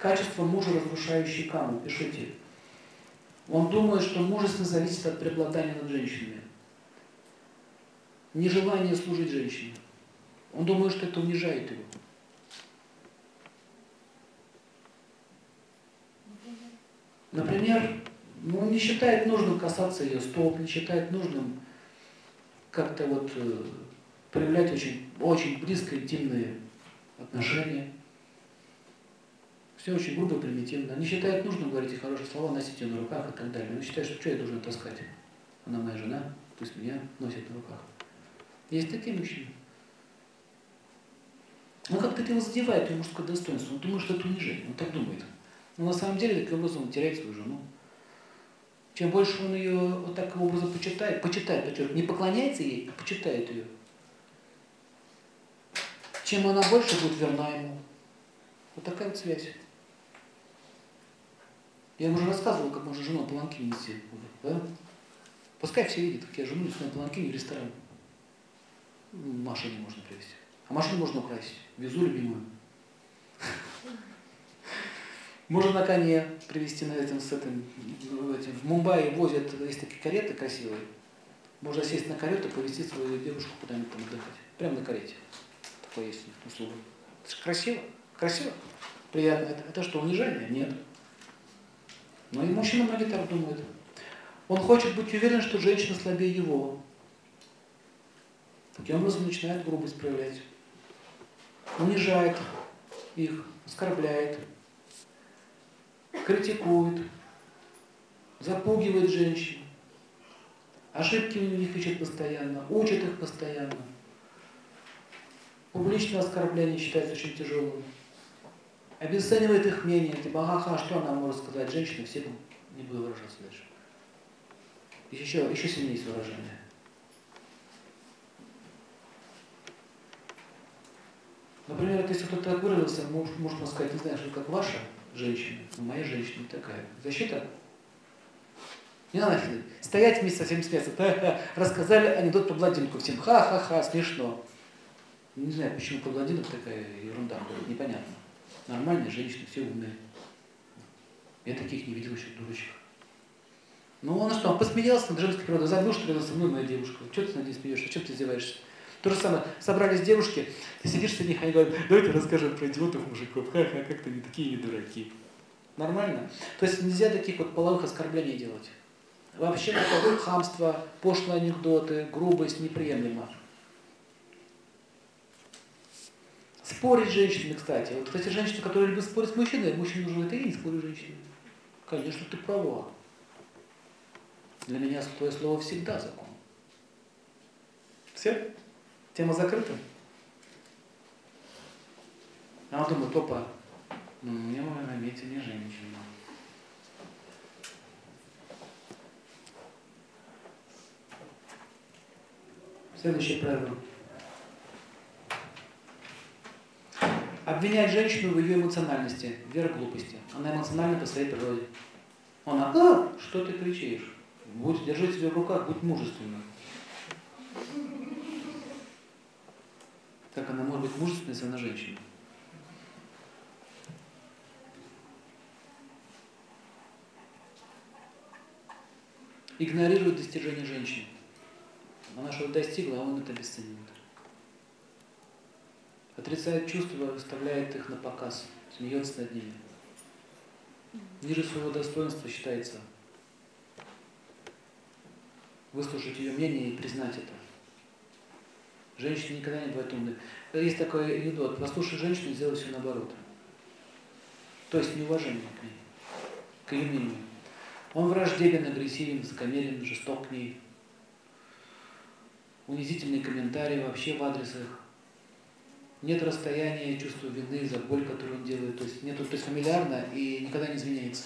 Качество мужа, разрушающий каму. Пишите. Он думает, что мужественность зависит от преобладания над женщинами. Нежелание служить женщине. Он думает, что это унижает его. Например, ну, он не считает нужным касаться ее стоп, не считает нужным как-то вот э, проявлять очень, очень близко интимные отношения. Все очень грубо, примитивно. Не считает нужным говорить хорошие слова, носить ее на руках и так далее. Он считает, что что я должен таскать? Она моя жена, пусть меня носит на руках. Есть такие мужчины. Но как-то это его задевает, его мужское достоинство. Он думает, что это унижение. Он так думает. Но на самом деле таким образом он теряет свою жену. Чем больше он ее вот таким образом почитает, почитает, подчеркиваю, не поклоняется ей, а почитает ее, чем она больше будет верна ему. Вот такая вот связь. Я ему уже рассказывал, как можно жену паланкин нести. Да? Пускай все видят, как я жену несу на паланкине в ресторан. Машине можно привезти. А машину можно украсить. Везу любимую. Можно на коне привезти на этом, с этим, этим. В Мумбаи возят, есть такие кареты красивые. Можно сесть на карету, повезти свою девушку куда-нибудь там отдыхать. Прямо на карете. Такое есть услуга. Это же красиво. Красиво. Приятно. Это, это что, унижение? Нет. Но и мужчина многие так думают. Он хочет быть уверен, что женщина слабее его. Таким образом начинает грубость проявлять. Унижает их, оскорбляет, критикует, запугивает женщин. Ошибки у них ищет постоянно, учит их постоянно. Публичное оскорбление считается очень тяжелым. Обесценивает их мнение, типа, ага, что она может сказать женщине, все не буду выражаться дальше. Еще, еще сильнее есть выражение. Например, если кто-то так выразился, можно сказать, не знаю, что как ваша женщина, но моя женщина такая. Защита? Не надо стоять вместе со всеми смеяться. Рассказали анекдот про блондинку всем. Ха-ха-ха, смешно. Не знаю, почему про блондинок такая ерунда непонятно. Нормальные женщины, все умные. Я таких не видел еще дурочек. Ну, он что, он посмеялся над женской природой, забыл, что рядом со мной моя девушка. Что ты над ней смеешься, чем ты издеваешься? То же самое, собрались девушки, ты сидишь среди них, они говорят, давайте расскажем про идиотов мужиков, ха-ха, как-то не такие не дураки. Нормально? То есть нельзя таких вот половых оскорблений делать. Вообще хамство, пошлые анекдоты, грубость неприемлема. Спорить с женщинами, кстати. Вот, кстати, женщины, которые любят спорить с мужчиной, мужчине нужно это и не спорить с женщиной. Конечно, ты права. Для меня твое слово всегда закон. Все? Тема закрыта? А он думает, опа, ну, мне мой наметил не женщина. Следующее правило. Обвинять женщину в ее эмоциональности, вверх глупости. Она эмоциональна по своей природе. Она, а, что ты кричишь? Будь, держи себя в руках, будь мужественным. Как она может быть мужественной, если она женщина? Игнорирует достижения женщин. Она что-то достигла, а он это обесценивает. Отрицает чувства, выставляет их на показ, смеется над ними. Ниже своего достоинства считается выслушать ее мнение и признать это. Женщины никогда не бывают умны. Есть такой анекдот. Послушай женщину сделай все наоборот. То есть неуважение к ней, к ее мнению. Он враждебен, агрессивен, высокомерен, жесток к ней. Унизительные комментарии вообще в адрес. Нет расстояния, чувства вины за боль, которую он делает. То есть нету, то есть фамильярно и никогда не извиняется.